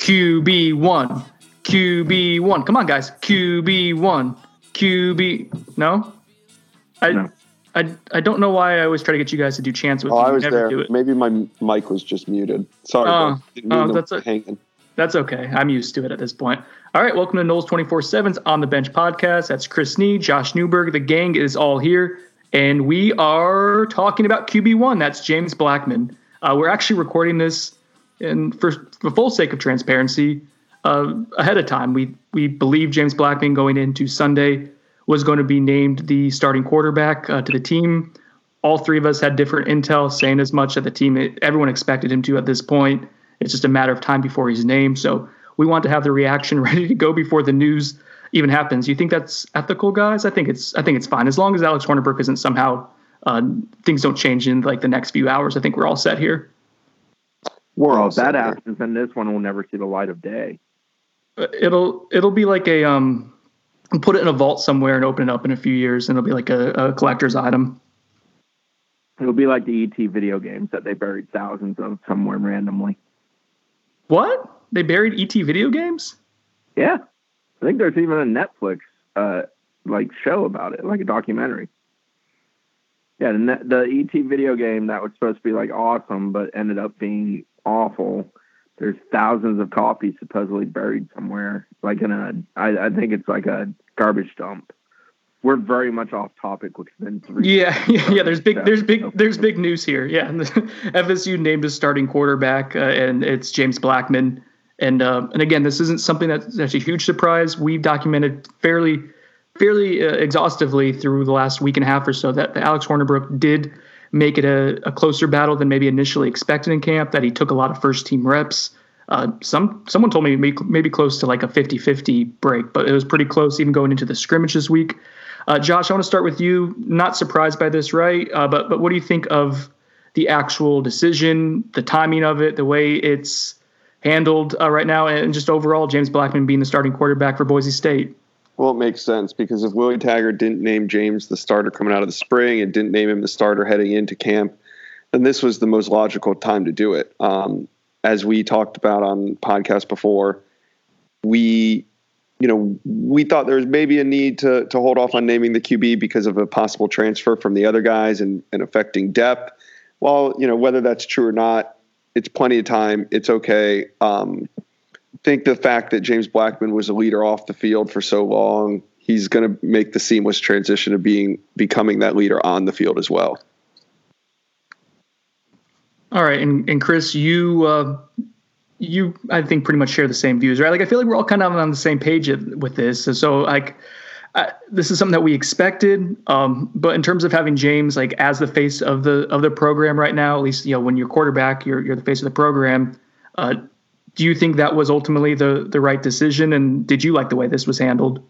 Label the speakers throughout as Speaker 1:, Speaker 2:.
Speaker 1: QB1. QB1. Come on, guys. QB1. QB. No? I,
Speaker 2: No.
Speaker 1: I, I don't know why I always try to get you guys to do chants with
Speaker 3: Oh,
Speaker 1: me.
Speaker 3: I was
Speaker 1: never
Speaker 3: there.
Speaker 1: do it.
Speaker 3: Maybe my mic was just muted. Sorry.
Speaker 1: Oh. Oh, that's a-
Speaker 3: hanging.
Speaker 1: That's okay. I'm used to it at this point. All right, welcome to Noles 24 7's On the Bench podcast. That's Chris Nee, Josh Newberg. The gang is all here, and we are talking about QB1. That's James Blackman. Uh, we're actually recording this, and for the full sake of transparency, uh, ahead of time. We we believe James Blackman going into Sunday was going to be named the starting quarterback uh, to the team. All three of us had different intel saying as much that the team, everyone expected him to at this point. It's just a matter of time before he's named. So we want to have the reaction ready to go before the news even happens. You think that's ethical, guys? I think it's I think it's fine as long as Alex Hornibrook isn't somehow uh, things don't change in like the next few hours. I think we're all set here.
Speaker 3: We're all
Speaker 2: Well,
Speaker 3: set
Speaker 2: that happens, then this one will never see the light of day.
Speaker 1: Uh, It'll it'll be like a um, put it in a vault somewhere and open it up in a few years, and it'll be like a, a collector's item.
Speaker 2: It'll be like the ET video games that they buried thousands of somewhere randomly.
Speaker 1: What? They buried ET video games?
Speaker 2: Yeah, I think there's even a Netflix uh, like show about it, like a documentary. Yeah, the, the ET video game that was supposed to be like awesome, but ended up being awful. There's thousands of copies supposedly buried somewhere, like in a. I, I think it's like a garbage dump. We're very much off topic, which has been three.
Speaker 1: Yeah, yeah, yeah. There's big, there's big, there's big news here. Yeah, FSU named a starting quarterback, uh, and it's James Blackman. And uh, and again, this isn't something that's, that's a huge surprise. We've documented fairly, fairly uh, exhaustively through the last week and a half or so that Alex Hornibrook did make it a, a closer battle than maybe initially expected in camp. That he took a lot of first team reps. Uh, some someone told me maybe, close to like a 50-50 break, but it was pretty close even going into the scrimmage this week. Uh, Josh, I want to start with you. Not surprised by this, right? Uh, but but what do you think of the actual decision, the timing of it, the way it's handled uh, right now, and just overall James Blackman being the starting quarterback for Boise State?
Speaker 3: Well, it makes sense because if Willie Taggart didn't name James the starter coming out of the spring and didn't name him the starter heading into camp, then this was the most logical time to do it. Um, as we talked about on podcast before, we, you know, we thought there was maybe a need to to hold off on naming the QB because of a possible transfer from the other guys and, and affecting depth. Well, you know, whether that's true or not, it's plenty of time. It's okay. Um, think the fact that James Blackman was a leader off the field for so long, he's going to make the seamless transition of being becoming that leader on the field as well.
Speaker 1: All right, and and Chris, you uh, you I think pretty much share the same views, right? Like I feel like we're all kind of on the same page with this. So, so like I, this is something that we expected, um, but in terms of having James like as the face of the of the program right now, at least you know when you're quarterback, you're you're the face of the program. Uh, do you think that was ultimately the the right decision? And did you like the way this was handled?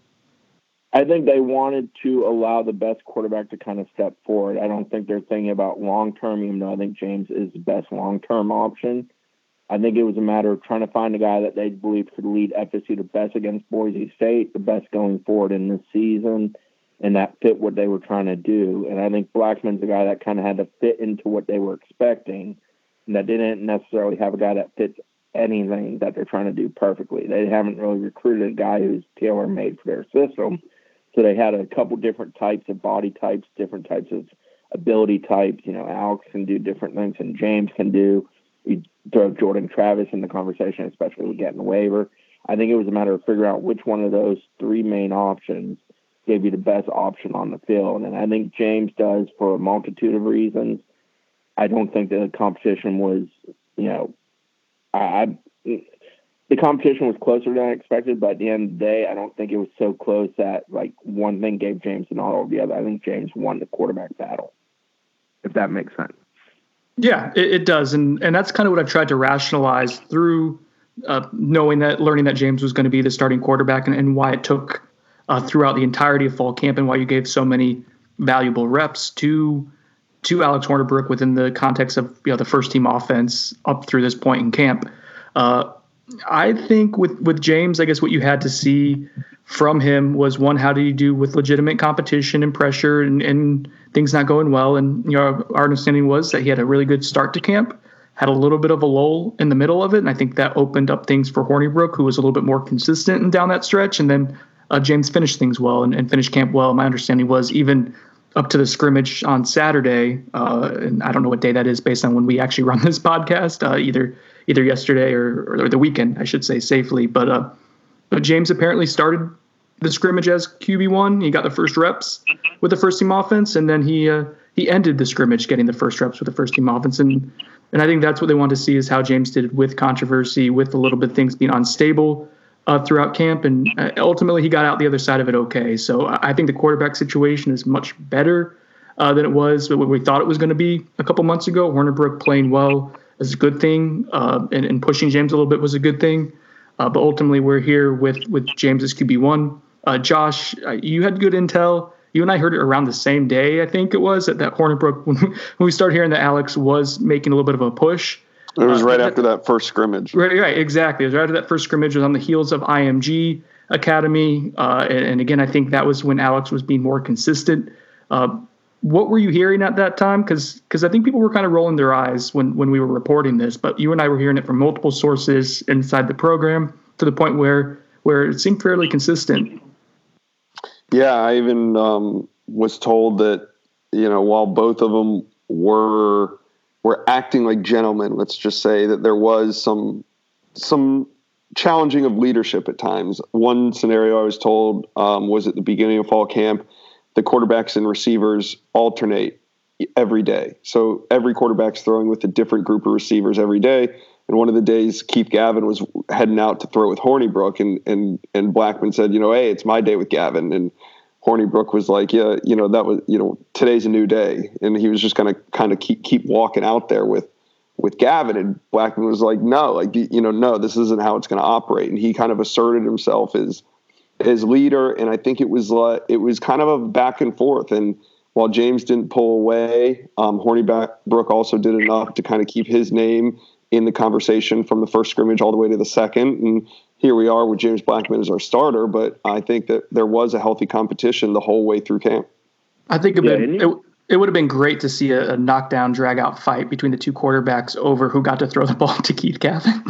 Speaker 2: I think they wanted to allow the best quarterback to kind of step forward. I don't think they're thinking about long term, even though I think James is the best long term option. I think it was a matter of trying to find a guy that they believe could lead FSU to best against Boise State, the best going forward in this season, and that fit what they were trying to do. And I think Blackman's a guy that kind of had to fit into what they were expecting, and that didn't necessarily have a guy that fits anything that they're trying to do perfectly. They haven't really recruited a guy who's tailor made for their system. So they had a couple different types of body types, different types of ability types. You know, Alex can do different things, and James can do. You throw Jordan Travis in the conversation, especially with getting a waiver. I think it was a matter of figuring out which one of those three main options gave you the best option on the field. And I think James does for a multitude of reasons. I don't think the competition was, you know, I, I the competition was closer than I expected, but at the end of the day, I don't think it was so close that like one thing gave James an all over the other. I think James won the quarterback battle, if that makes sense.
Speaker 1: Yeah, it, it does, and and that's kind of what I've tried to rationalize through uh, knowing that, learning that James was going to be the starting quarterback, and, and why it took uh, throughout the entirety of fall camp, and why you gave so many valuable reps to to Alex Hornibrook within the context of you know the first team offense up through this point in camp. Uh, I think with with James, I guess what you had to see from him was one, how did he do with legitimate competition and pressure and, and things not going well? And you know, our understanding was that he had a really good start to camp. had a little bit of a lull in the middle of it, and I think that opened up things for Hornibrook, who was a little bit more consistent and down that stretch. And then uh, James finished things well and, and, finished camp well. My understanding was even up to the scrimmage on Saturday, uh, and I don't know what day that is based on when we actually run this podcast, uh, either either yesterday or, or the weekend, I should say safely. But uh, but James apparently started the scrimmage as QB one. He got the first reps with the first team offense, and then he uh, he ended the scrimmage getting the first reps with the first team offense. And and I think that's what they want to see is how James did with controversy, with a little bit things being unstable uh, throughout camp, and uh, ultimately he got out the other side of it okay. So I think the quarterback situation is much better uh, than it was what we thought it was going to be a couple months ago. Hornibrook playing well is a good thing, uh, and, and, pushing James a little bit was a good thing. Uh, but ultimately, we're here with with James as QB one. Uh, Josh, you had good intel you and I heard it around the same day, I think it was, at that Hornibrook when we started hearing that Alex was making a little bit of a push.
Speaker 3: It was uh, right after that first scrimmage.
Speaker 1: Right, right, exactly. It was right after that first scrimmage. It was on the heels of IMG Academy, uh, and, and, again, I think that was when Alex was being more consistent. Uh, what were you hearing at that time? Because because I think people were kind of rolling their eyes when when we were reporting this, but you and I were hearing it from multiple sources inside the program to the point where where it seemed fairly consistent.
Speaker 3: Yeah, I even um, was told that you know while both of them were were acting like gentlemen, let's just say that there was some some challenging of leadership at times. One scenario I was told um, was at the beginning of fall camp, the quarterbacks and receivers alternate every day. So every quarterback's throwing with a different group of receivers every day. And one of the days, Keith Gavin was heading out to throw with Hornibrook, and and and Blackman said, you know, hey, it's my day with Gavin, and Hornibrook was like, yeah, you know, that was, you know, today's a new day, and he was just going to kind of keep keep walking out there with with Gavin, and Blackman was like, no, like you know, no, this isn't how it's going to operate, and he kind of asserted himself as as leader, and I think it was uh, it was kind of a back and forth, and while James didn't pull away, um, Hornibrook also did enough to kind of keep his name in the conversation from the first scrimmage all the way to the second. And here we are with James Blackman as our starter, but I think that there was a healthy competition the whole way through camp.
Speaker 1: I think it, yeah, been, it, it, would have been great to see a, a knockdown, drag out fight between the two quarterbacks over who got to throw the ball to Keith Gavin.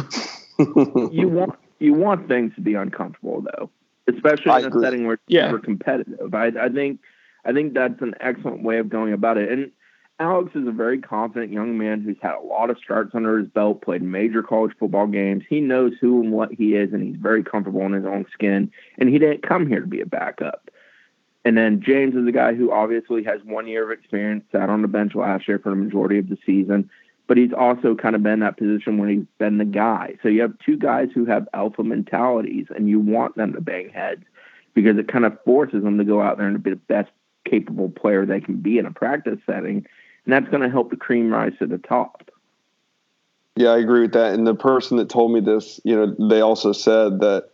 Speaker 2: you want you want things to be uncomfortable though, especially in I a agree. setting where yeah. we're competitive. I, I think I think that's an excellent way of going about it. And Alex is a very confident young man who's had a lot of starts under his belt, played major college football games. He knows who and what he is, and he's very comfortable in his own skin. And he didn't come here to be a backup. And then James is a guy who obviously has one year of experience, sat on the bench last year for the majority of the season, but he's also kind of been in that position when he's been the guy. So you have two guys who have alpha mentalities, and you want them to bang heads because it kind of forces them to go out there and be the best capable player they can be in a practice setting and that's going to help the cream rise to the top.
Speaker 3: Yeah, I agree with that. And the person that told me this, you know, they also said that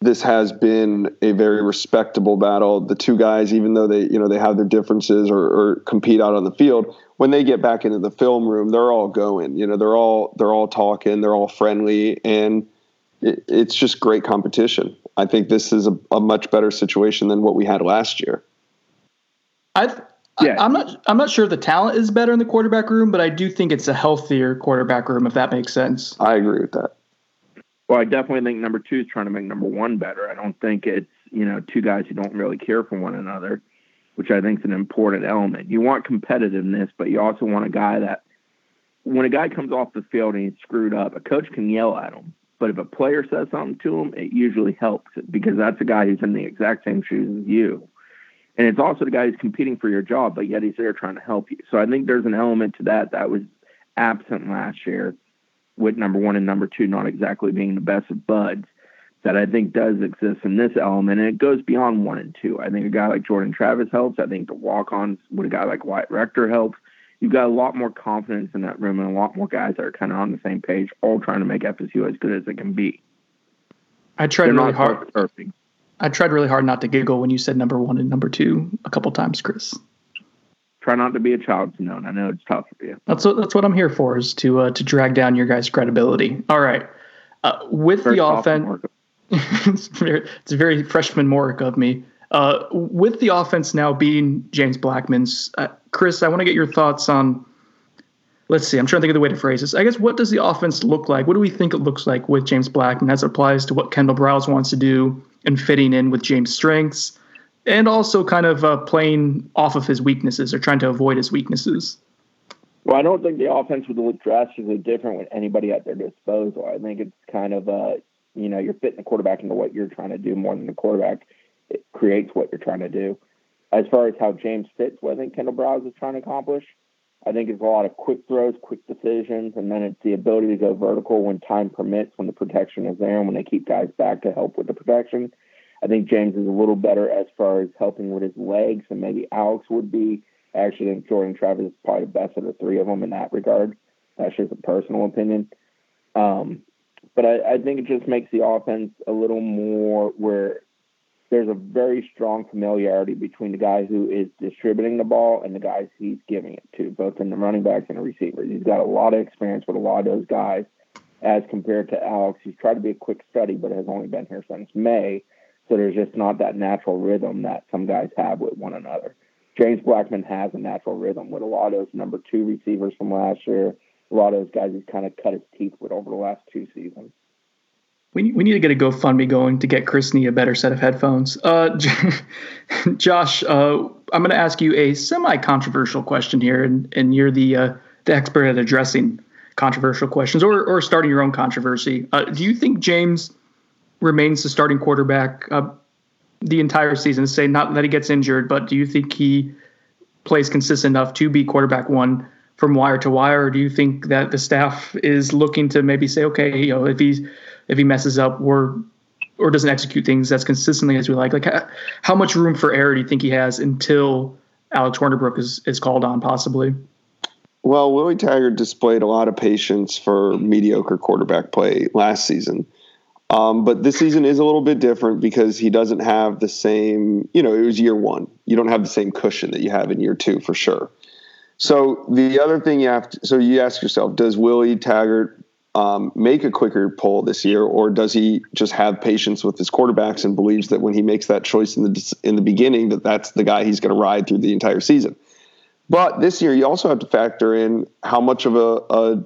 Speaker 3: this has been a very respectable battle. The two guys, even though they, you know, they have their differences or, or compete out on the field, when they get back into the film room, they're all going. You know, they're all they're all talking, they're all friendly, and it, it's just great competition. I think this is a, a much better situation than what we had last year.
Speaker 1: I yeah. I, am not. I'm not sure the talent is better in the quarterback room, but I do think it's a healthier quarterback room, if that makes sense.
Speaker 3: I agree with that.
Speaker 2: Well, I definitely think number two is trying to make number one better. I don't think it's you know two guys who don't really care for one another, which I think is an important element. You want competitiveness, but you also want a guy that when a guy comes off the field and he's screwed up, a coach can yell at him. But if a player says something to him, it usually helps because that's a guy who's in the exact same shoes as you. And it's also the guy who's competing for your job, but yet he's there trying to help you. So I think there's an element to that that was absent last year with number one and number two not exactly being the best of buds that I think does exist in this element. And it goes beyond one and two. I think a guy like Jordan Travis helps. I think the walk ons with a guy like Wyatt Rector helps. You've got a lot more confidence in that room and a lot more guys that are kind of on the same page, all trying to make FSU as good as it can be.
Speaker 1: I tried They're really hard. Perfect. I tried really hard not to giggle when you said number one and number two a couple times, Chris.
Speaker 2: Try not to be a child to known. I know it's tough for you.
Speaker 1: That's what that's what I'm here for is to uh, to drag down your guys' credibility. All right, uh, with very the offense, it's, very, it's very freshman morgue of me. Uh, with the offense now being James Blackman's, uh, Chris, I want to get your thoughts on let's see. I'm trying to think of the way to phrase this. I guess what does the offense look like? What do we think it looks like with James Blackman as it applies to what Kendall Briles wants to do and fitting in with James' strengths, and also kind of uh, playing off of his weaknesses or trying to avoid his weaknesses?
Speaker 2: Well, I don't think the offense would look drastically different with anybody at their disposal. I think it's kind of uh, you know, you're fitting the quarterback into what you're trying to do more than the quarterback it creates what you're trying to do. As far as how James fits what I think Kendall Briles is trying to accomplish, I think it's a lot of quick throws, quick decisions, and then it's the ability to go vertical when time permits, when the protection is there, and when they keep guys back to help with the protection. I think James is a little better as far as helping with his legs than maybe Alex would be. I actually think Jordan Travis is probably the best of the three of them in that regard. That's just a personal opinion. Um, but I, I think it just makes the offense a little more where there's a very strong familiarity between the guy who is distributing the ball and the guys he's giving it to, both in the running backs and the receivers. He's got a lot of experience with a lot of those guys as compared to Alex. He's tried to be a quick study, but has only been here since May. So there's just not that natural rhythm that some guys have with one another. James Blackman has a natural rhythm with a lot of those number two receivers from last year, a lot of those guys he's kind of cut his teeth with over the last two seasons.
Speaker 1: We, we need to get a GoFundMe going to get Chris Nee a better set of headphones. Uh, Josh, uh, I'm going to ask you a semi-controversial question here, and, and you're the uh, the expert at addressing controversial questions or or starting your own controversy. Uh, do you think James remains the starting quarterback the entire season? Say not that he gets injured, but do you think he plays consistent enough to be quarterback one from wire to wire, or do you think that the staff is looking to maybe say, okay, you know, if he's if he messes up or or doesn't execute things as consistently as we like, like how, how much room for error do you think he has until Alex Hornibrook is is called on, possibly?
Speaker 3: Well, Willie Taggart displayed a lot of patience for mediocre quarterback play last season. Um, but this season is a little bit different because he doesn't have the same, you know, it was year one. You don't have the same cushion that you have in year two for sure. So the other thing you have to, so you ask yourself, does Willie Taggart um, make a quicker pull this year, or does he just have patience with his quarterbacks and believes that when he makes that choice in the in the beginning, that that's the guy he's going to ride through the entire season? But this year, you also have to factor in how much of a, a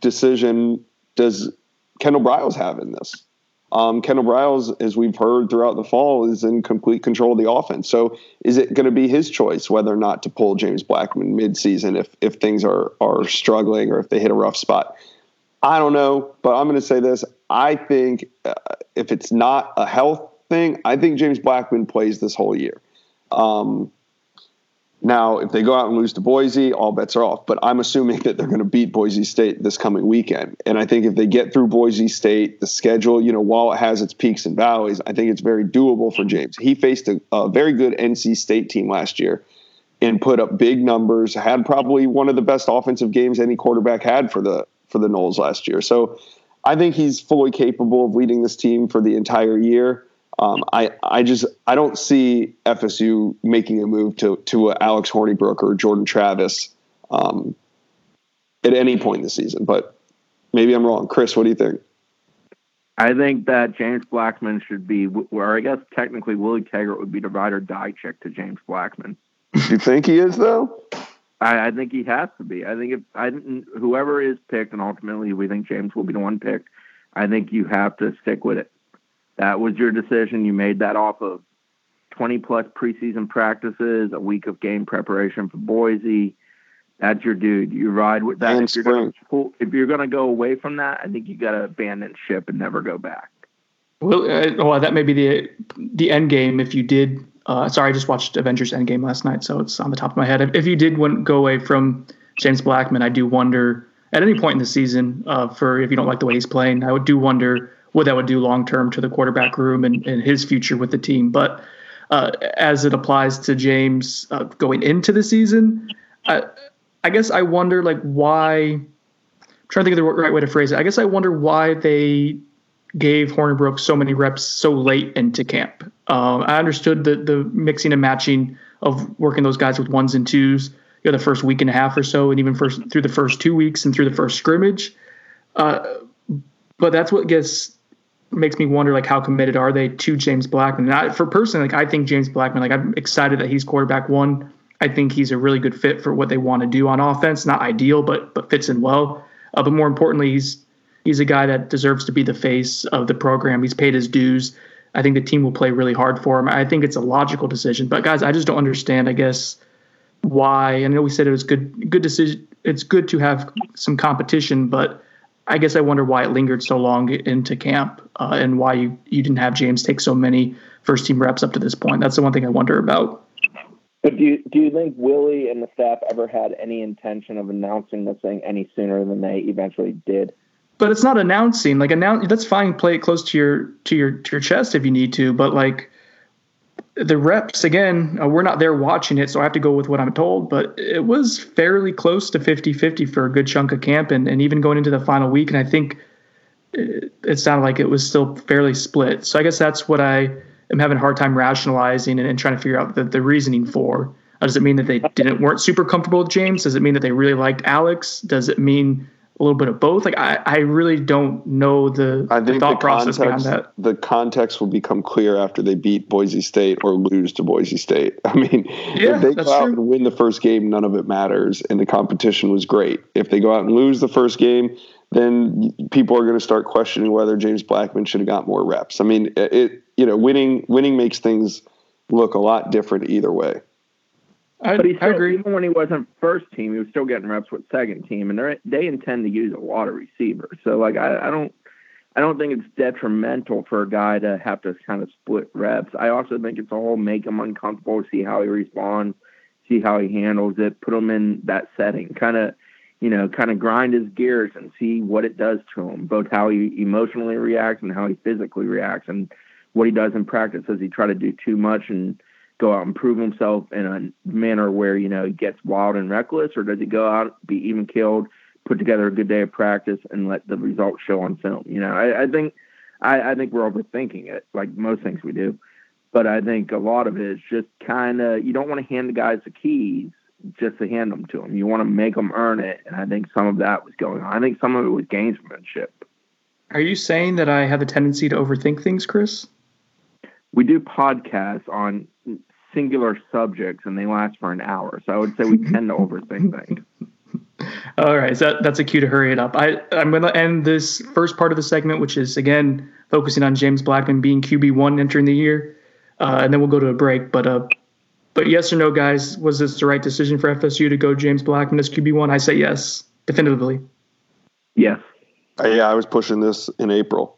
Speaker 3: decision does Kendall Briles have in this. Um, Kendall Briles, as we've heard throughout the fall, is in complete control of the offense. So, is it going to be his choice whether or not to pull James Blackman midseason if if things are are struggling or if they hit a rough spot? I don't know, but I'm going to say this: I think uh, if it's not a health thing, I think James Blackman plays this whole year. Um, now, if they go out and lose to Boise, all bets are off. But I'm assuming that they're going to beat Boise State this coming weekend. And I think if they get through Boise State, the schedule, you know, while it has its peaks and valleys, I think it's very doable for James. He faced a, a very good NC State team last year and put up big numbers. Had probably one of the best offensive games any quarterback had for the for the Noles last year. So I think he's fully capable of leading this team for the entire year. Um, I I just I don't see FSU making a move to to Alex Hornibrook or Jordan Travis um, at any point in the season, but maybe I'm wrong. Chris, what do you think?
Speaker 2: I think that James Blackman should be, or I guess technically Willie Taggart would be the ride or die chick to James Blackman.
Speaker 3: you think he is though?
Speaker 2: I, I, think he has to be. I think if I whoever is picked, and ultimately we think James will be the one picked, I think you have to stick with it that was your decision. You made that off of 20 plus preseason practices, a week of game preparation for Boise. That's your dude. You ride with that.
Speaker 3: And if, you're gonna,
Speaker 2: if you're going to go away from that, I think you got to abandon ship and never go back.
Speaker 1: Well, uh, well, that may be the the end game if you did. Uh, sorry, I just watched Avengers Endgame last night, so it's on the top of my head. If, you did want, go away from James Blackman, I do wonder at any point in the season, uh, for if you don't like the way he's playing, I would do wonder what that would do long term to the quarterback room and, and, his future with the team. But uh, as it applies to James uh, going into the season, I, I guess I wonder like why. I'm trying to think of the right way to phrase it. I guess I wonder why they gave Hornibrook so many reps so late into camp. Um, I understood the the mixing and matching of working those guys with ones and twos. You know, the first week and a half or so, and even first through the first two weeks and through the first scrimmage. Uh, but that's what gets makes me wonder like how committed are they to James Blackman? And I, for personally, like I think James Blackman, like I'm excited that he's quarterback one I think he's a really good fit for what they want to do on offense. Not ideal, but but fits in well. Uh, but more importantly, he's he's a guy that deserves to be the face of the program. He's paid his dues. I think the team will play really hard for him. I think it's a logical decision. But guys, I just don't understand. I guess why. I know we said it was good good decision. It's good to have some competition, but I guess I wonder why it lingered so long into camp uh, and why you, you didn't have James take so many first team reps up to this point. That's the one thing I wonder about.
Speaker 2: But do you, do you think Willie and the staff ever had any intention of announcing this thing any sooner than they eventually did?
Speaker 1: But it's not announcing. Like announce that's fine. Play it close to your to your to your chest if you need to. But like the reps again uh, we're not there watching it so i have to go with what i'm told but it was fairly close to 50-50 for a good chunk of camp and, and even going into the final week and i think it, it sounded like it was still fairly split so i guess that's what i am having a hard time rationalizing and, and trying to figure out the, the reasoning for uh, does it mean that they didn't weren't super comfortable with james does it mean that they really liked alex does it mean a little bit of both. Like I, I really don't know the, I think the thought the process
Speaker 3: context,
Speaker 1: behind that.
Speaker 3: The context will become clear after they beat Boise State or lose to Boise State. I mean, yeah, if they go out true. and win the first game, none of it matters, and the competition was great. If they go out and lose the first game, then people are going to start questioning whether James Blackman should have got more reps. I mean, it you know, winning winning makes things look a lot different either way.
Speaker 2: I, but he still, I agree. Even when he wasn't first team, he was still getting reps with second team, and they they intend to use a lot of receivers. So like I, I don't I don't think it's detrimental for a guy to have to kind of split reps. I also think it's a whole make him uncomfortable, see how he responds, see how he handles it, put him in that setting, kind of you know, kind of grind his gears and see what it does to him, both how he emotionally reacts and how he physically reacts, and what he does in practice. Does he try to do too much and go out and prove himself in a manner where you know he gets wild and reckless, or does he go out be even killed, put together a good day of practice, and let the results show on film? You know, I, I think I, I think we're overthinking it, like most things we do. But I think a lot of it is just kind of you don't want to hand the guys the keys just to hand them to them. You want to make them earn it, and I think some of that was going on. I think some of it was gamesmanship.
Speaker 1: Are you saying that I have a tendency to overthink things, Chris?
Speaker 2: We do podcasts on singular subjects and they last for an hour. So I would say we tend to overthink things.
Speaker 1: All right, so that, that's a cue to hurry it up. I, I'm going to end this first part of the segment, which is again focusing on James Blackman being QB one entering the year, uh, and then we'll go to a break. But uh, but yes or no, guys, was this the right decision for FSU to go James Blackman as QB one? I say yes, definitively.
Speaker 2: Yes.
Speaker 3: Uh, yeah, I was pushing this in April.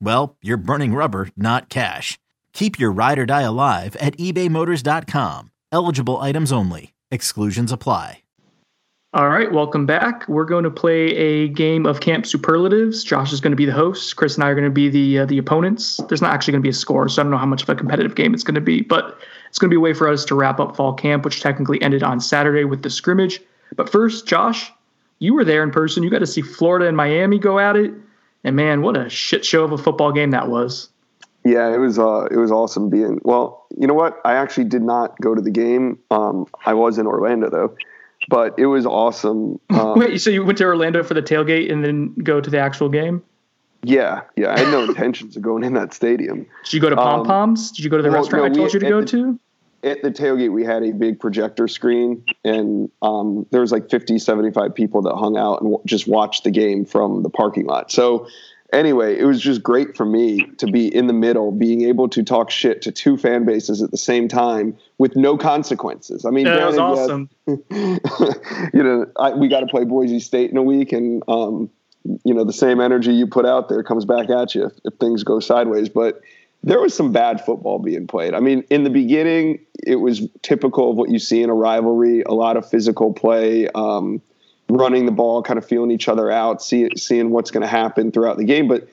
Speaker 4: well, you're burning rubber, not cash. Keep your ride or die alive at ebaymotors.com. Eligible items only. Exclusions apply.
Speaker 1: All right, welcome back. We're going to play a game of Camp Superlatives. Josh is going to be the host. Chris and I are going to be the uh, the opponents. There's not actually going to be a score, so I don't know how much of a competitive game it's going to be, but it's going to be a way for us to wrap up fall camp, which technically ended on Saturday with the scrimmage. But first, Josh, you were there in person. You got to see Florida and Miami go at it. And man, what a shit show of a football game that was.
Speaker 3: Yeah, it was uh, it was awesome being. Well, you know what? I actually did not go to the game. Um, I was in Orlando though, but it was awesome. Um,
Speaker 1: Wait, so you went to Orlando for the tailgate and then go to the actual game?
Speaker 3: yeah, yeah. I had no intentions of going in that stadium.
Speaker 1: Did you go to Pom Poms? Did you go to the
Speaker 3: well,
Speaker 1: restaurant
Speaker 3: no,
Speaker 1: I told
Speaker 3: we-
Speaker 1: you to go
Speaker 3: the-
Speaker 1: to?
Speaker 3: At the tailgate, we had a big projector screen, and um, there was like 50, 75 people that hung out and w- just watched the game from the parking lot. So, anyway, it was just great for me to be in the middle, being able to talk shit to two fan bases at the same time with no consequences. I mean,
Speaker 1: That was awesome.
Speaker 3: you know, I, we got to play Boise State in a week, and um, you know, the same energy you put out there comes back at you if, if things go sideways. But there was some bad football being played. I mean, in the beginning, it was typical of what you see in a rivalry: a lot of physical play, um, running the ball, kind of feeling each other out, see, seeing what's going to happen throughout the game. But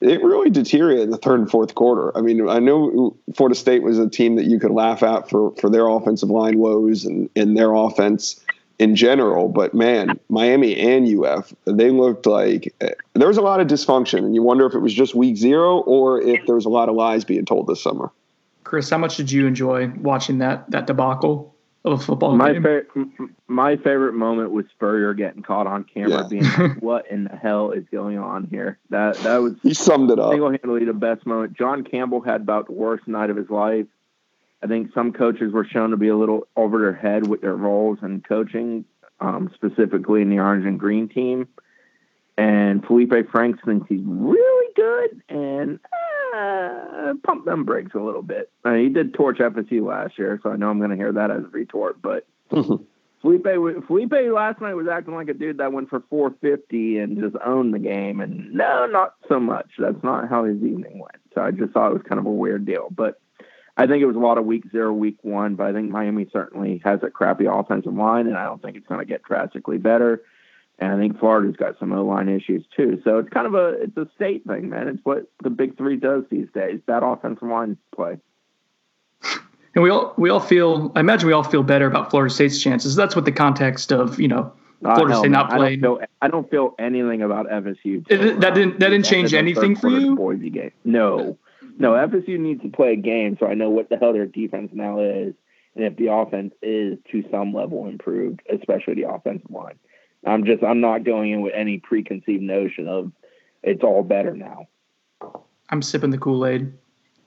Speaker 3: it really deteriorated in the third and fourth quarter. I mean, I know Florida State was a team that you could laugh at for for their offensive line woes and, and their offense in general, but man, Miami and UF, they looked like there was a lot of dysfunction, and you wonder if it was just week zero or if there was a lot of lies being told this summer.
Speaker 1: Chris, how much did you enjoy watching that that debacle of a football
Speaker 2: My
Speaker 1: game?
Speaker 2: fa- my favorite moment was Spurrier getting caught on camera,
Speaker 3: Yeah.
Speaker 2: being like, "What in the hell is going on here?" That that was
Speaker 3: He summed it up.
Speaker 2: single-handedly the best moment. John Campbell had about the worst night of his life. I think some coaches were shown to be a little over their head with their roles and coaching, um, specifically in the orange and green team. And Felipe Franks thinks he's really good and uh, pump them brakes a little bit. Uh, he did torch FSU last year, so I know I'm going to hear that as a retort. But Felipe Felipe last night was acting like a dude that went for 450 and just owned the game, and no, not so much. That's not how his evening went. So I just thought it was kind of a weird deal. But I think it was a lot of week zero, week one. But I think Miami certainly has a crappy offensive line, and I don't think it's going to get drastically better. And I think Florida's got some O line issues too. So it's kind of a it's a state thing, man. It's what the Big Three does these days. Bad offensive line play.
Speaker 1: And we all we all feel. I imagine we all feel better about Florida State's chances. That's what the context of you know Florida State
Speaker 2: no.
Speaker 1: not
Speaker 2: I
Speaker 1: playing.
Speaker 2: don't, feel, I don't feel anything about FSU.
Speaker 1: It- that didn't- that didn't change anything for you?
Speaker 2: Boise game. No, no. FSU needs to play a game, so I know what the hell their defense now is, and if the offense is to some level improved, especially the offensive line. I'm just I'm not going in with any preconceived notion of it's all better now.
Speaker 1: I'm sipping the Kool Aid.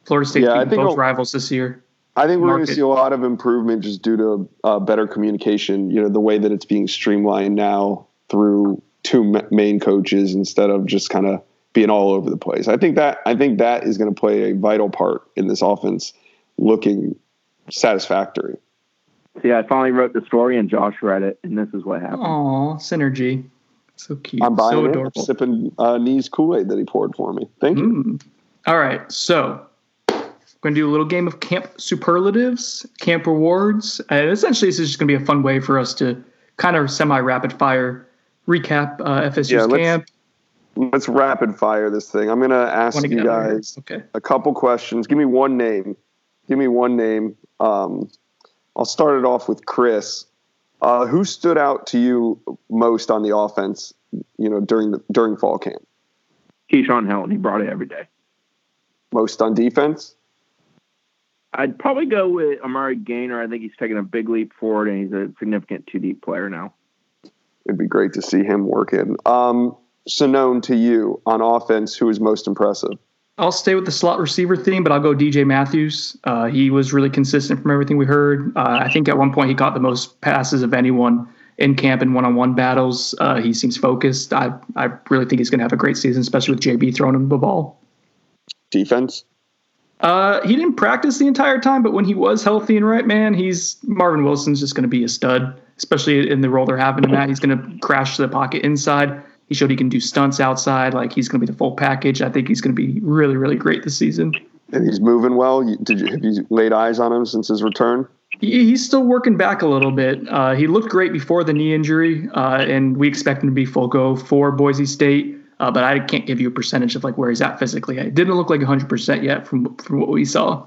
Speaker 1: Florida State
Speaker 3: Yeah, I think
Speaker 1: both rivals this year.
Speaker 3: I think we're going to see a lot of improvement just due to uh, better communication. You know, the way that it's being streamlined now through two ma- main coaches instead of just kind of being all over the place. I think that I think that is going to play a vital part in this offense looking satisfactory.
Speaker 2: See, I finally wrote the story, and Josh read it, and this is what happened.
Speaker 1: Aw, synergy. So cute.
Speaker 3: I'm buying
Speaker 1: so
Speaker 3: it,
Speaker 1: adorable.
Speaker 3: sipping uh, Nee's Kool Aid that he poured for me. Thank you.
Speaker 1: Mm. All right, so we're going to do a little game of camp superlatives, camp rewards. And essentially, this is just going to be a fun way for us to kind of semi rapid fire recap uh, FSU's
Speaker 3: Yeah,
Speaker 1: camp.
Speaker 3: Let's rapid fire this thing. I'm going to ask you
Speaker 1: get out of here?
Speaker 3: guys
Speaker 1: Okay.
Speaker 3: a couple questions. Give me one name. Give me one name. Um, I'll start it off with Chris. Uh, who stood out to you most on the offense? You know, during the during fall camp.
Speaker 2: Keyshawn Helton, he brought it every day.
Speaker 3: Most on defense.
Speaker 2: I'd probably go with Amari Gainer. I think he's taking a big leap forward, and he's a significant two deep player now.
Speaker 3: It'd be great to see him work in. Um, Sonnone, to you on offense, who is most impressive?
Speaker 1: I'll stay with the slot receiver theme, but I'll go DJ Matthews. Uh, he was really consistent from everything we heard. Uh, I think at one point he caught the most passes of anyone in camp in one-on-one battles. Uh, he seems focused. I I really think he's going to have a great season, especially with JB throwing him the ball.
Speaker 3: Defense.
Speaker 1: Uh, he didn't practice the entire time, but when he was healthy and right, man, he's Marvin Wilson's just going to be a stud, especially in the role they're having him at. He's going to crash the pocket inside. He showed he can do stunts outside. Like he's going to be the full package. I think he's going to be really, really great this season.
Speaker 3: And he's moving well. Did you have you laid eyes on him since his return?
Speaker 1: He, he's still working back a little bit. Uh, he looked great before the knee injury, uh, and we expect him to be full go for Boise State. Uh, but I can't give you a percentage of like where he's at physically. It didn't look like 100% yet from from what we saw.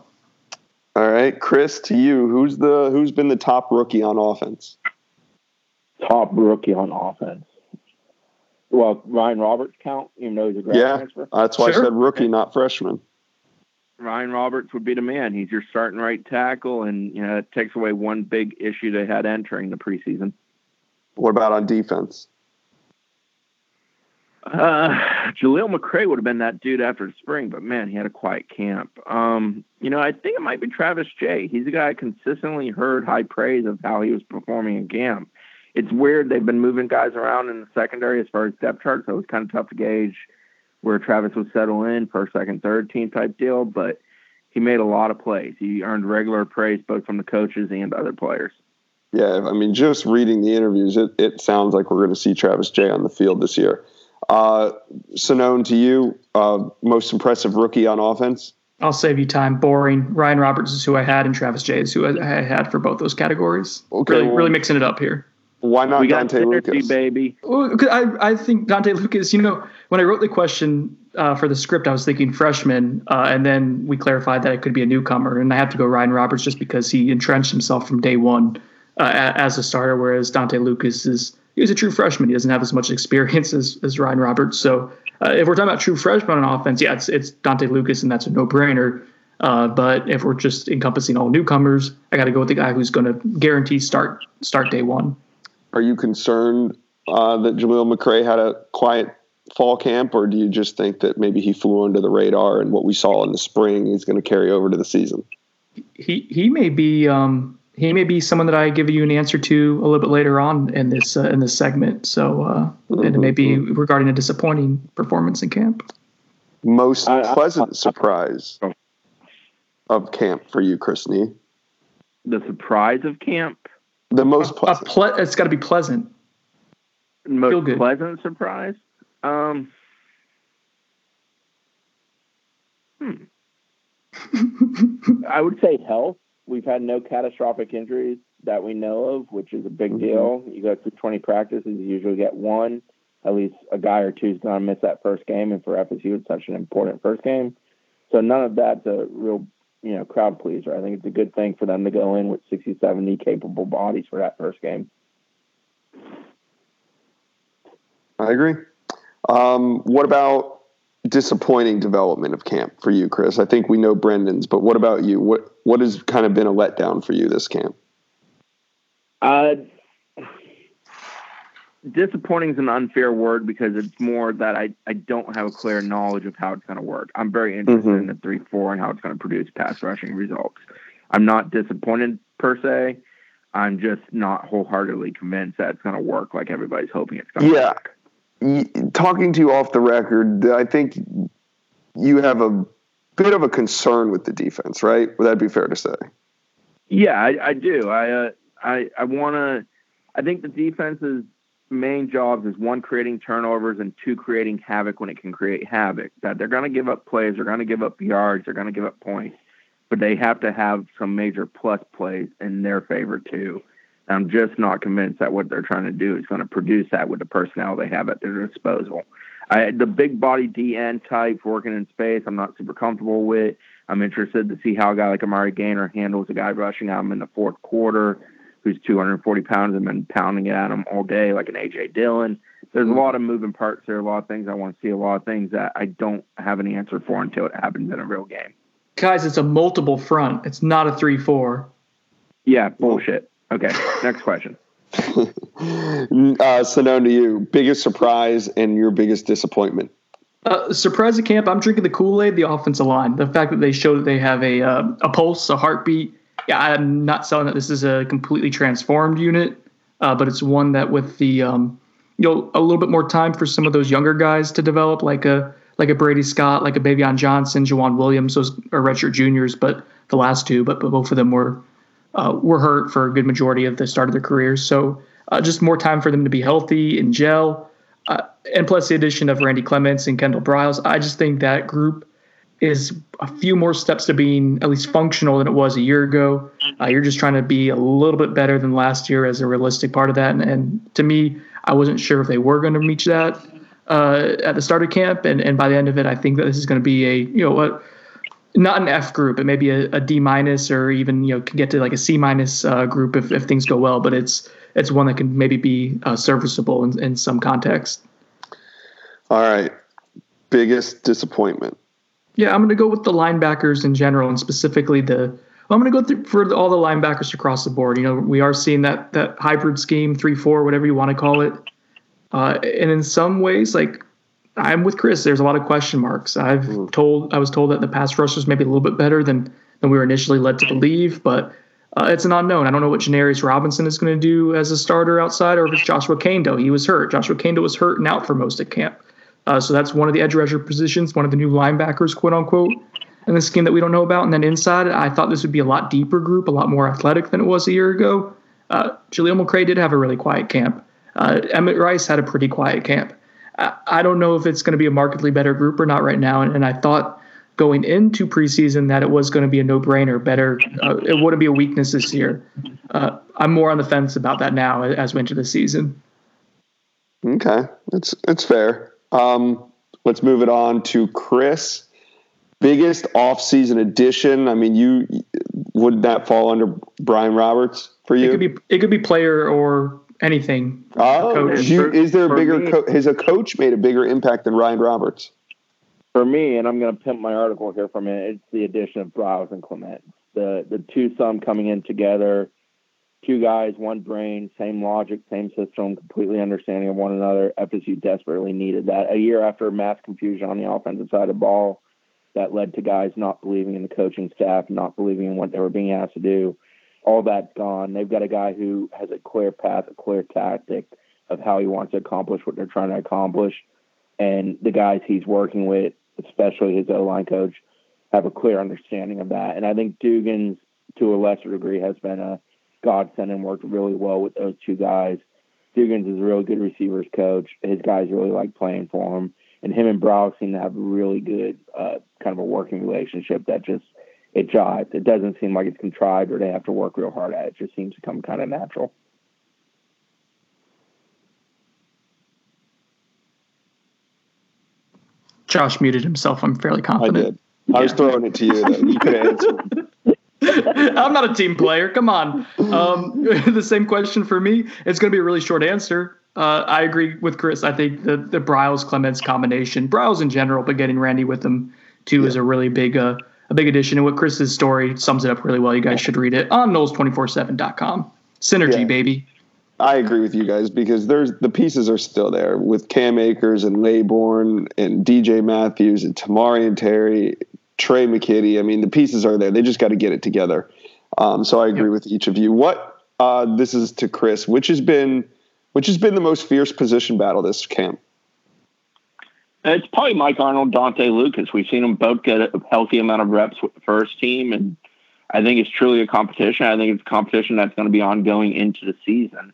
Speaker 3: All right, Chris, to you, who's the who's been the top rookie on offense?
Speaker 2: Top rookie on offense. Well, Ryan Roberts count, even though he's a grad
Speaker 3: Yeah,
Speaker 2: transfer.
Speaker 3: that's why
Speaker 1: Sure.
Speaker 3: I said rookie, not freshman.
Speaker 2: Ryan Roberts would be the man. He's your starting right tackle, and you know it takes away one big issue they had entering the preseason.
Speaker 3: What about on defense?
Speaker 2: Uh, Jaleel McRae would have been that dude after the spring, but man, he had a quiet camp. Um, you know, I think it might be Travis Jay. He's a guy I consistently heard high praise of how he was performing in camp. It's weird they've been moving guys around in the secondary as far as depth chart, so it's kind of tough to gauge where Travis would settle in, first, second, third team type deal. But he made a lot of plays. He earned regular praise both from the coaches and other players.
Speaker 3: Yeah, I mean, just reading the interviews, it, it sounds like we're going to see Travis Jay on the field this year. Uh, Sonnone, to you, uh, most impressive rookie on offense?
Speaker 1: I'll save you time. Boring. Ryan Roberts is who I had, and Travis Jay is who I had for both those categories. Okay, really, well, really mixing it up here.
Speaker 3: Why not
Speaker 2: we
Speaker 3: Dontae Lucas?
Speaker 2: baby.
Speaker 1: Well, I, I think Dontae Lucas, you know, when I wrote the question uh, for the script, I was thinking freshman, uh, and then we clarified that it could be a newcomer, and I have to go Ryan Roberts just because he entrenched himself from day one uh, as a starter, whereas Dontae Lucas is he's a true freshman. He doesn't have as much experience as, as Ryan Roberts. So uh, if we're talking about true freshman on offense, yeah, it's, it's Dontae Lucas, and that's a no brainer. Uh, but if we're just encompassing all newcomers, I got to go with the guy who's going to guarantee start start day one.
Speaker 3: Are you concerned uh, that Jaleel McRae had a quiet fall camp, or do you just think that maybe he flew under the radar and what we saw in the spring is going to carry over to the season?
Speaker 1: He he may be um, he may be someone that I give you an answer to a little bit later on in this uh, in this segment. So uh, mm-hmm. and it may be mm-hmm. regarding a disappointing performance in camp.
Speaker 3: Most pleasant surprise of camp for you, Chris Nee.
Speaker 2: The surprise of camp.
Speaker 3: The most pleasant.
Speaker 1: Ple- it's got to be pleasant.
Speaker 2: Most pleasant surprise. Um. Hmm. I would say health. We've had no catastrophic injuries that we know of, which is a big mm-hmm. deal. You go through 20 practices, you usually get one. At least a guy or two is going to miss that first game, and for FSU, it's such an important first game. So none of that's a real, you know, crowd pleaser. I think it's a good thing for them to go in with 60, 70 capable bodies for that first game.
Speaker 3: I agree. Um, what about disappointing development of camp for you, Chris? I think we know Brendan's, but what about you? What what has kind of been a letdown for you this camp?
Speaker 2: Uh, disappointing is an unfair word because it's more that I, I don't have a clear knowledge of how it's going to work. I'm very interested mm-hmm. in the 3 4 and how it's going to produce pass rushing results. I'm not disappointed per se. I'm just not wholeheartedly convinced that it's going to work like everybody's hoping it's going to
Speaker 3: yeah.
Speaker 2: work
Speaker 3: talking to you off the record, I think you have a bit of a concern with the defense, right? Would that be fair to say?
Speaker 2: Yeah, I, I do. I uh, I I want to. I think the defense's main jobs is one creating turnovers and two creating havoc when it can create havoc. That they're going to give up plays, they're going to give up yards, they're going to give up points, but they have to have some major plus plays in their favor too. I'm just not convinced that what they're trying to do is going to produce that with the personnel they have at their disposal. I, the big body DN type working in space, I'm not super comfortable with. I'm interested to see how a guy like Amari Gainer handles a guy rushing at him in the fourth quarter who's 240 pounds and been pounding it at him all day like an AJ Dillon. There's a lot of moving parts there, a lot of things I want to see, a lot of things that I don't have an answer for until it happens in a real game.
Speaker 1: Guys, it's a multiple front. It's not a 3 4.
Speaker 2: Yeah, bullshit. Okay, next question.
Speaker 3: uh, so now to you, biggest surprise and your biggest disappointment.
Speaker 1: Uh, surprise at camp. I'm drinking the Kool Aid. The offensive line. The fact that they show that they have a uh, a pulse, a heartbeat. Yeah, I'm not selling that this is a completely transformed unit, uh, but it's one that with the um, you know a little bit more time for some of those younger guys to develop, like a like a Brady Scott, like a Baveon Johnson, Jauan Williams. Those are redshirt juniors, but the last two, but, but both of them were uh, were hurt for a good majority of the start of their careers. So uh, just more time for them to be healthy and gel. Uh, and plus the addition of Randy Clements and Kendall Briles, I just think that group is a few more steps to being at least functional than it was a year ago. Uh, you're just trying to be a little bit better than last year as a realistic part of that. And, and to me, I wasn't sure if they were going to reach that uh, at the start of camp. And, and by the end of it, I think that this is going to be a, you know, what not an F group, but maybe a, a D minus or even you know can get to like a C minus uh, group if, if things go well. But it's it's one that can maybe be uh, serviceable in, in some context.
Speaker 3: All right, biggest disappointment.
Speaker 1: Yeah, I'm going to go with the linebackers in general, and specifically the I'm going to go through for all the linebackers across the board. You know, we are seeing that that hybrid scheme, three four, whatever you want to call it. Uh, and in some ways, like I'm with Chris. There's a lot of question marks. I've mm. told I was told that the pass rush was maybe a little bit better than than we were initially led to believe, but uh, it's an unknown. I don't know what Janarius Robinson is going to do as a starter outside, or if it's Joshua Kaindoh. He was hurt. Joshua Kaindoh was hurt and out for most of camp. Uh, so that's one of the edge rusher positions, one of the new linebackers, quote unquote, in the scheme that we don't know about. And then inside, I thought this would be a lot deeper group, a lot more athletic than it was a year ago. Uh, Jaleel McRae did have a really quiet camp. Uh, Emmett Rice had a pretty quiet camp. I, I don't know if it's going to be a markedly better group or not right now. And, and I thought going into preseason that it was going to be a no-brainer. Better, uh, it wouldn't be a weakness this year. Uh, I'm more on the fence about that now as we enter the season.
Speaker 3: Okay, it's it's fair. Um, let's move it on to Chris. Biggest off-season addition. I mean, you wouldn't that fall under Ryan Roberts for you?
Speaker 1: It could be it could be player or anything.
Speaker 3: Oh, you, is there a bigger? Co- has a coach made a bigger impact than Ryan Roberts?
Speaker 2: For me, and I'm going to pimp my article here for a minute. It's the addition of Briles and Clement. The the two some coming in together two guys, one brain, same logic, same system, completely understanding of one another. FSU desperately needed that. A year after mass confusion on the offensive side of ball, that led to guys not believing in the coaching staff, not believing in what they were being asked to do. All that's gone. They've got a guy who has a clear path, a clear tactic of how he wants to accomplish what they're trying to accomplish. And the guys he's working with, especially his O line coach, have a clear understanding of that. And I think Dugans, to a lesser degree, has been a godsend and worked really well with those two guys. Dugans is a really good receivers coach. His guys really like playing for him, and him and Brow seem to have a really good uh, kind of a working relationship that just it jives. It doesn't seem like it's contrived or they have to work real hard at it. It just seems to come kind of natural.
Speaker 1: Josh muted himself. I'm fairly confident.
Speaker 3: I did. I was throwing it to you. Though. You could answer.
Speaker 1: I'm not a team player. Come on. Um, the same question for me. It's going to be a really short answer. Uh, I agree with Chris. I think the the Briles Clements combination, Briles in general, but getting Randy with them too yeah. is a really big uh, a big addition. And what Chris's story sums it up really well. You guys should read it on Noles247.com. Synergy, yeah. baby.
Speaker 3: I agree with you guys because there's the pieces are still there with Cam Akers and Laybourne and DJ Matthews and Tamorrion Terry. Tre' McKitty. I mean, the pieces are there. They just got to get it together. Um, so I agree yep. with each of you. What uh, this is to Chris, which has been which has been the most fierce position battle this camp?
Speaker 2: It's probably Mike Arnold, Dontae Lucas. We've seen them both get a healthy amount of reps with the first team, and I think it's truly a competition. I think it's a competition that's going to be ongoing into the season.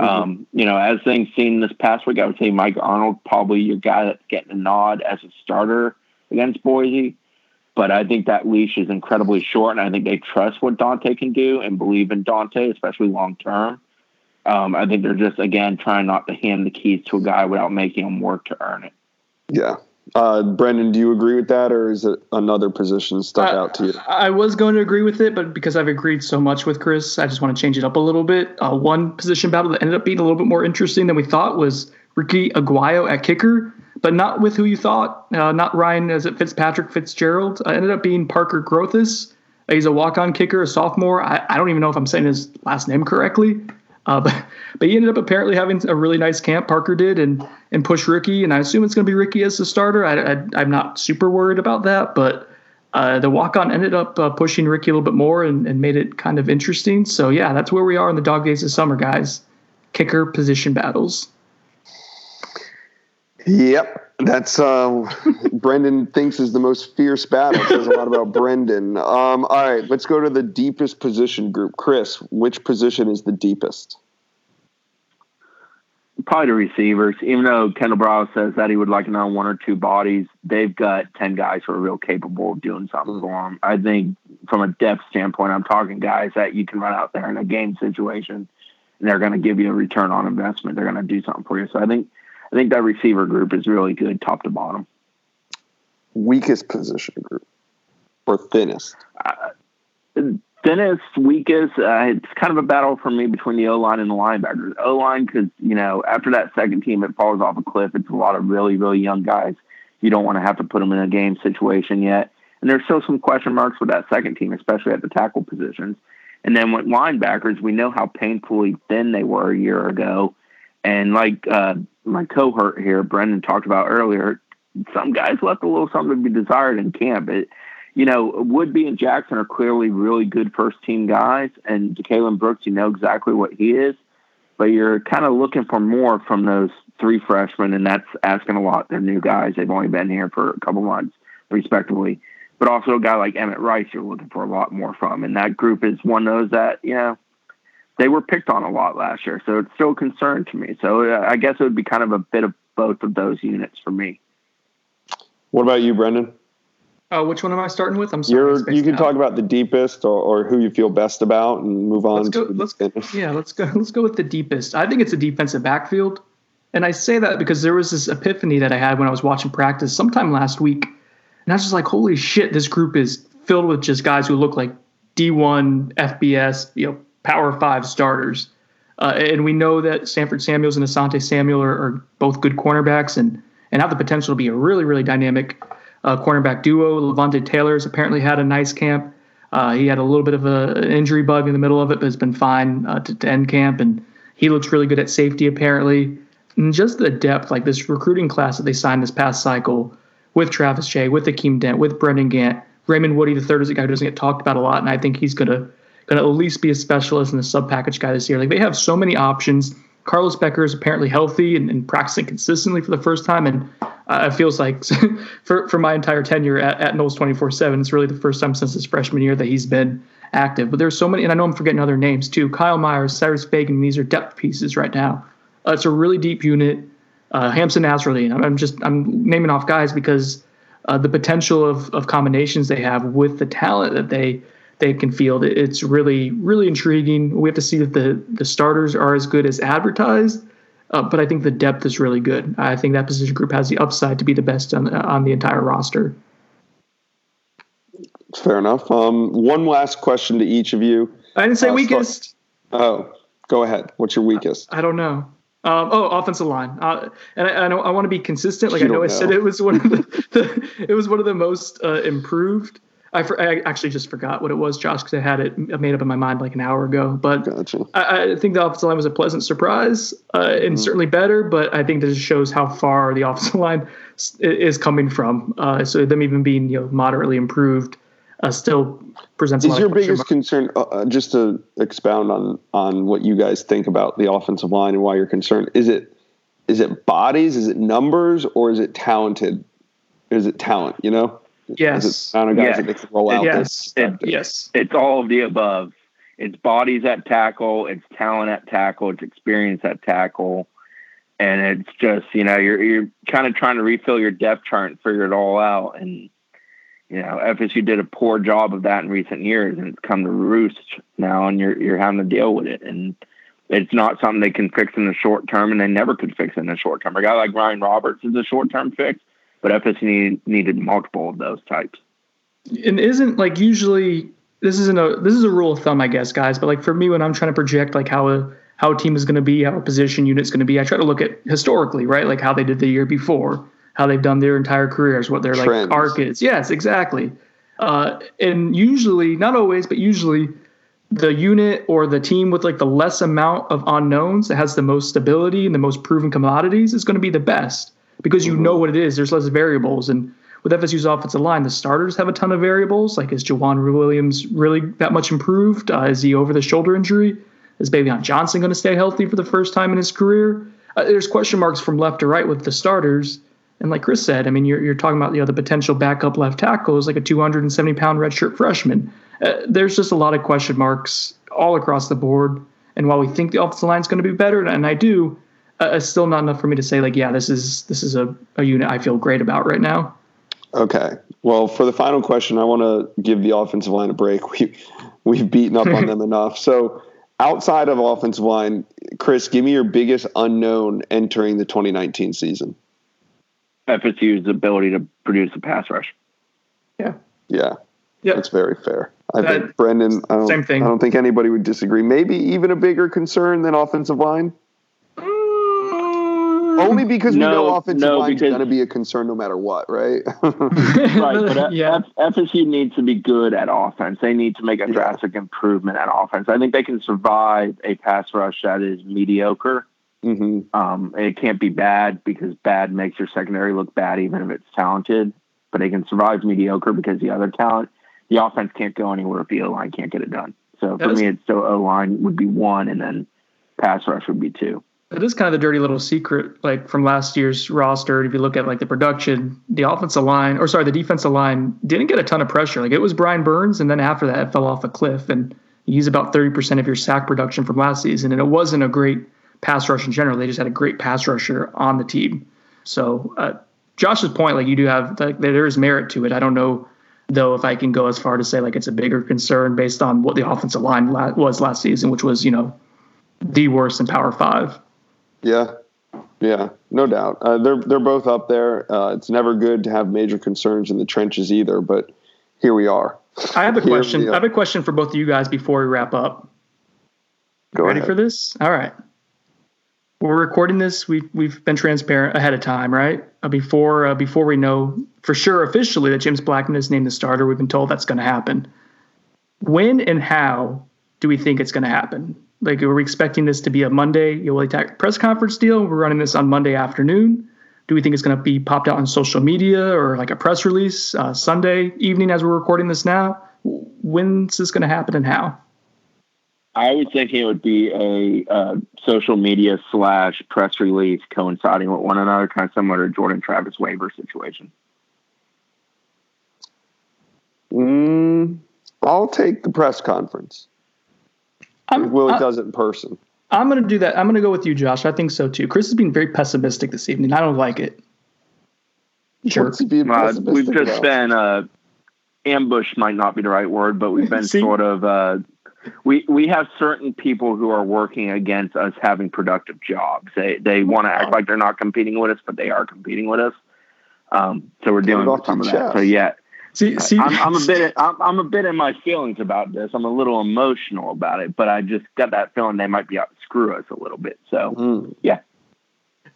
Speaker 2: Mm-hmm. Um, you know, as things seen this past week, I would say Mike Arnold probably your guy that's getting a nod as a starter against Boise. But I think that leash is incredibly short, and I think they trust what Dontae can do and believe in Dontae, especially long term. Um, I think they're just again trying not to hand the keys to a guy without making him work to earn it.
Speaker 3: Yeah. Uh, Brendan, do you agree with that, or is it another position stuck uh, out to you?
Speaker 1: I was going to agree with it, but because I've agreed so much with Chris, I just want to change it up a little bit. Uh, one position battle that ended up being a little bit more interesting than we thought was Ricky Aguayo at kicker but not with who you thought. Uh, not Ryan as it Fitzpatrick Fitzgerald. Uh, ended up being Parker Grothaus. Uh, he's a walk-on kicker, a sophomore. I, I, don't even know if I'm saying his last name correctly. Uh, but but he ended up apparently having a really nice camp. Parker did and and push Ricky, and I assume it's going to be Ricky as the starter. I, I am not super worried about that, but uh, the walk-on ended up uh, pushing Ricky a little bit more and, and made it kind of interesting. So yeah, that's where we are in the dog days of summer, guys. Kicker position battles.
Speaker 3: Yep, that's uh, Brendan thinks is the most fierce battle. It says a lot about Brendan. Um, all right, let's go to the deepest position group. Chris, which position is the deepest?
Speaker 2: Probably the receivers. Even though Kendall Briles says that he would like another one or two bodies, they've got ten guys who are real capable of doing something for them. I think from a depth standpoint, I'm talking guys that you can run out there in a game situation, and they're going to give you a return on investment. They're going to do something for you. So I think I think that receiver group is really good, top to bottom.
Speaker 3: Weakest position group or thinnest?
Speaker 2: Uh, thinnest, weakest. Uh, it's kind of a battle for me between the O line and the linebackers. O line, because you know after that second team, it falls off a cliff. It's a lot of really, really young guys. You don't want to have to put them in a game situation yet. And there's still some question marks with that second team, especially at the tackle positions. And then with linebackers, we know how painfully thin they were a year ago. And like uh, my cohort here, Brendan talked about earlier, some guys left a little something to be desired in camp. It, you know, Woodby and Jackson are clearly really good first team guys, and Jalen Brooks, you know exactly what he is, but you're kind of looking for more from those three freshmen, and that's asking a lot. They're new guys; they've only been here for a couple months, respectively. But also a guy like Emmett Rice, you're looking for a lot more from, and that group is one of those that you know they were picked on a lot last year, so it's still a concern to me. So uh, I guess it would be kind of a bit of both of those units for me.
Speaker 3: What about you, Brendan?
Speaker 1: Uh, which one am I starting with? I'm sorry.
Speaker 3: You're, you can out. talk about the deepest or, or, who you feel best about and move on.
Speaker 1: Let's go, let's, yeah, let's go. Let's go with the deepest. I think it's a defensive backfield, and I say that because there was this epiphany that I had when I was watching practice sometime last week, and I was just like, "Holy shit! This group is filled with just guys who look like D1 FBS, you know, Power Five starters." Uh, and we know that Stanford Samuels and Asante Samuel are, are both good cornerbacks and and have the potential to be a really really dynamic uh, cornerback duo. Levonta Taylor's apparently had a nice camp. Uh, he had a little bit of a, an injury bug in the middle of it, but has been fine uh, to, to, end camp. And he looks really good at safety, apparently. And just the depth, like this recruiting class that they signed this past cycle with Travis Jay, with Akeem Dent, with Brendan Gant. Raymond Woodie, the third, is a guy who doesn't get talked about a lot. And I think he's going to going to at least be a specialist and a sub package guy this year. Like they have so many options. Carlos Becker is apparently healthy and, and practicing consistently for the first time. And uh, it feels like for, for my entire tenure at, at Noles 24 7, it's really the first time since his freshman year that he's been active. But there's so many, and I know I'm forgetting other names too. Kyle Myers, Cyrus Fagan, these are depth pieces right now. Uh, it's a really deep unit. Uh, I'm, I'm just, I'm naming off guys because uh, the potential of, of combinations they have with the talent that they they can field. It's really, really intriguing. We have to see that the the starters are as good as advertised uh, but I think the depth is really good. I think that position group has the upside to be the best on, on the entire roster.
Speaker 3: Fair enough. Um, one last question to each of you.
Speaker 1: I didn't say uh, weakest.
Speaker 3: Start, oh, go ahead. What's your weakest?
Speaker 1: I, I don't know. Um, oh, offensive line. Uh, and I, I, know I want to be consistent. Like you I know, know I said it was one of the, the it was one of the most uh, improved. I, for, I actually just forgot what it was, Josh, because I had it made up in my mind like an hour ago. But gotcha. I, I, think the offensive line was a pleasant surprise uh, and mm. certainly better. But I think this shows how far the offensive line is coming from. Uh, so them even being you know moderately improved uh, still presents.
Speaker 3: Is your biggest concern uh, uh, just to expound on on what you guys think about the offensive line and why you're concerned? Is it is it bodies? Is it numbers? Or is it talented? Is it talent? You know.
Speaker 1: Yes.
Speaker 2: Amount of guys yes. that they can roll out. Yes. It, yes. It's all of the above. It's bodies at tackle. It's talent at tackle. It's experience at tackle. And it's just you know you're you're kind of trying to refill your depth chart and figure it all out. And you know FSU did a poor job of that in recent years, and it's come to roost now, and you're you're having to deal with it. And it's not something they can fix in the short term, and they never could fix in the short term. A guy like Ryan Roberts is a short term fix but FSU needed multiple of those types.
Speaker 1: And isn't like usually this isn't a this is a rule of thumb, I guess, guys. But like for me, when I'm trying to project like how a how a team is going to be, how a position unit is going to be, I try to look at historically, right? Like how they did the year before, how they've done their entire careers, what their like arc is. Yes, exactly. Uh, and usually, not always, but usually, the unit or the team with like the less amount of unknowns that has the most stability and the most proven commodities is going to be the best because you know what it is. There's less variables. And with FSU's offensive line, the starters have a ton of variables. Like, is Jauan Williams really that much improved? Uh, is he over the shoulder injury? Is Baveon Johnson going to stay healthy for the first time in his career? Uh, there's question marks from left to right with the starters. And like Chris said, I mean, you're, you're talking about you know the potential backup left tackle is like a 270 pound redshirt freshman. Uh, there's just a lot of question marks all across the board. And while we think the offensive line is going to be better, and I do, uh, it's still not enough for me to say like, yeah, this is this is a, a unit I feel great about right now.
Speaker 3: Okay. Well, for the final question, I want to give the offensive line a break. We we've beaten up on them enough. So, outside of offensive line, Chris, give me your biggest unknown entering the 2019 season.
Speaker 2: FSU's ability to produce a pass rush.
Speaker 1: Yeah.
Speaker 3: Yeah. Yeah. That's very fair. I that, think Brendan. I don't, same thing. I don't think anybody would disagree. Maybe even a bigger concern than offensive line. Only because
Speaker 2: No,
Speaker 3: we know offensive
Speaker 2: no,
Speaker 3: line's
Speaker 2: because-
Speaker 3: going to be a concern no matter what, right?
Speaker 2: right, but
Speaker 1: yeah.
Speaker 2: F- FSU needs to be good at offense. They need to make a drastic improvement at offense. I think they can survive a pass rush that is mediocre.
Speaker 3: hmm
Speaker 2: Um, it can't be bad because bad makes your secondary look bad, even if it's talented. But they can survive mediocre because the other talent, the offense can't go anywhere if the O line can't get it done. So for
Speaker 1: That is-
Speaker 2: me, it's still O line would be one, and then pass rush would be two.
Speaker 1: It is kind of the dirty little secret, like from last year's roster. If you look at like the production, the offensive line, or sorry, the defensive line didn't get a ton of pressure. Like it was Brian Burns, and then after that, it fell off a cliff. And use about thirty percent of your sack production from last season, and it wasn't a great pass rush in general. They just had a great pass rusher on the team. So uh, Josh's point, like you do have, like there is merit to it. I don't know though if I can go as far to say like it's a bigger concern based on what the offensive line la- was last season, which was you know the worst in Power Five.
Speaker 3: Yeah, yeah, no doubt. Uh, they're they're both up there. Uh, it's never good to have major concerns in the trenches either, but here we are.
Speaker 1: I have a
Speaker 3: Here
Speaker 1: question. I have a question for both of you guys before we wrap up.
Speaker 3: Go
Speaker 1: Ready
Speaker 3: ahead.
Speaker 1: for this? All right. We're recording this. We've we've been transparent ahead of time, right? Uh, before uh, before we know for sure officially that James Blackman is named the starter, we've been told that's going to happen. When and how do we think it's going to happen? Like, are we expecting this to be a Monday Yoli Tech press conference deal? We're running this on Monday afternoon. Do we think it's going to be popped out on social media or like a press release uh, Sunday evening as we're recording this now? When's this going to happen and how?
Speaker 2: I would think it would be a uh, social media slash press release coinciding with one another, kind of similar to Jordan Travis waiver situation.
Speaker 3: Mm, I'll take the press conference.
Speaker 1: I'm,
Speaker 3: Willie
Speaker 1: I-
Speaker 3: does it in person.
Speaker 1: I'm going to do that. I'm going to go with you, Josh. I think so too. Chris has been very pessimistic this evening. I don't like it. Sure.
Speaker 3: What's he
Speaker 2: Uh, we've just
Speaker 3: about?
Speaker 2: been uh, ambushed might not be the right word, but we've been sort of uh, we we have certain people who are working against us having productive jobs. They they want to act like they're not competing with us, but they are competing with us. Um, so we're dealing
Speaker 3: off
Speaker 2: with some of
Speaker 3: your
Speaker 2: that.
Speaker 3: chest.
Speaker 2: So yeah,
Speaker 1: See, see,
Speaker 2: I'm, I'm a bit I'm, I'm a bit in my feelings about this. I'm a little emotional about it, but I just got that feeling they might be out to screw us a little bit. So
Speaker 3: Mm.
Speaker 2: yeah,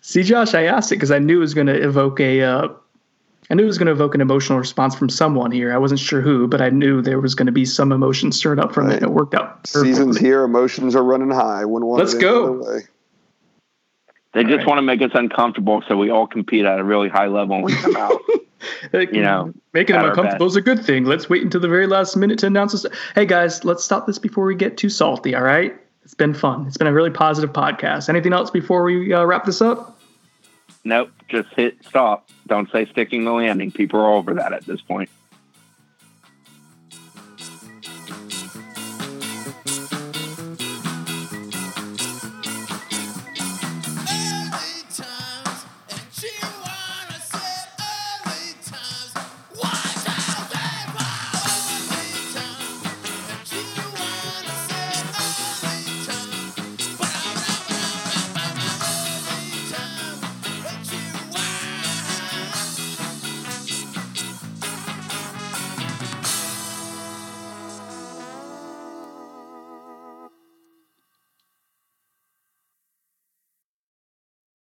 Speaker 1: see, Josh. I asked it because I knew it was going to evoke a. Uh, I knew it was going to evoke an emotional response from someone here. I wasn't sure who, but I knew there was going to be some emotion stirred up from it.
Speaker 3: Right.
Speaker 1: It worked out.
Speaker 3: Season's here, emotions are running high. Wouldn't want
Speaker 1: Let's
Speaker 3: it
Speaker 1: go.
Speaker 3: Any other way.
Speaker 2: they just
Speaker 1: right.
Speaker 2: want to make us uncomfortable, so we all compete at a really high level and we come out. You know,
Speaker 1: making them uncomfortable is a good thing. Let's wait until the very last minute to announce this. Hey guys, let's stop this before we get too salty. All right, it's been fun. It's been a really positive podcast. Anything else before we uh, wrap this up?
Speaker 2: Nope, just hit stop. Don't say sticking the landing. People are over that at this point.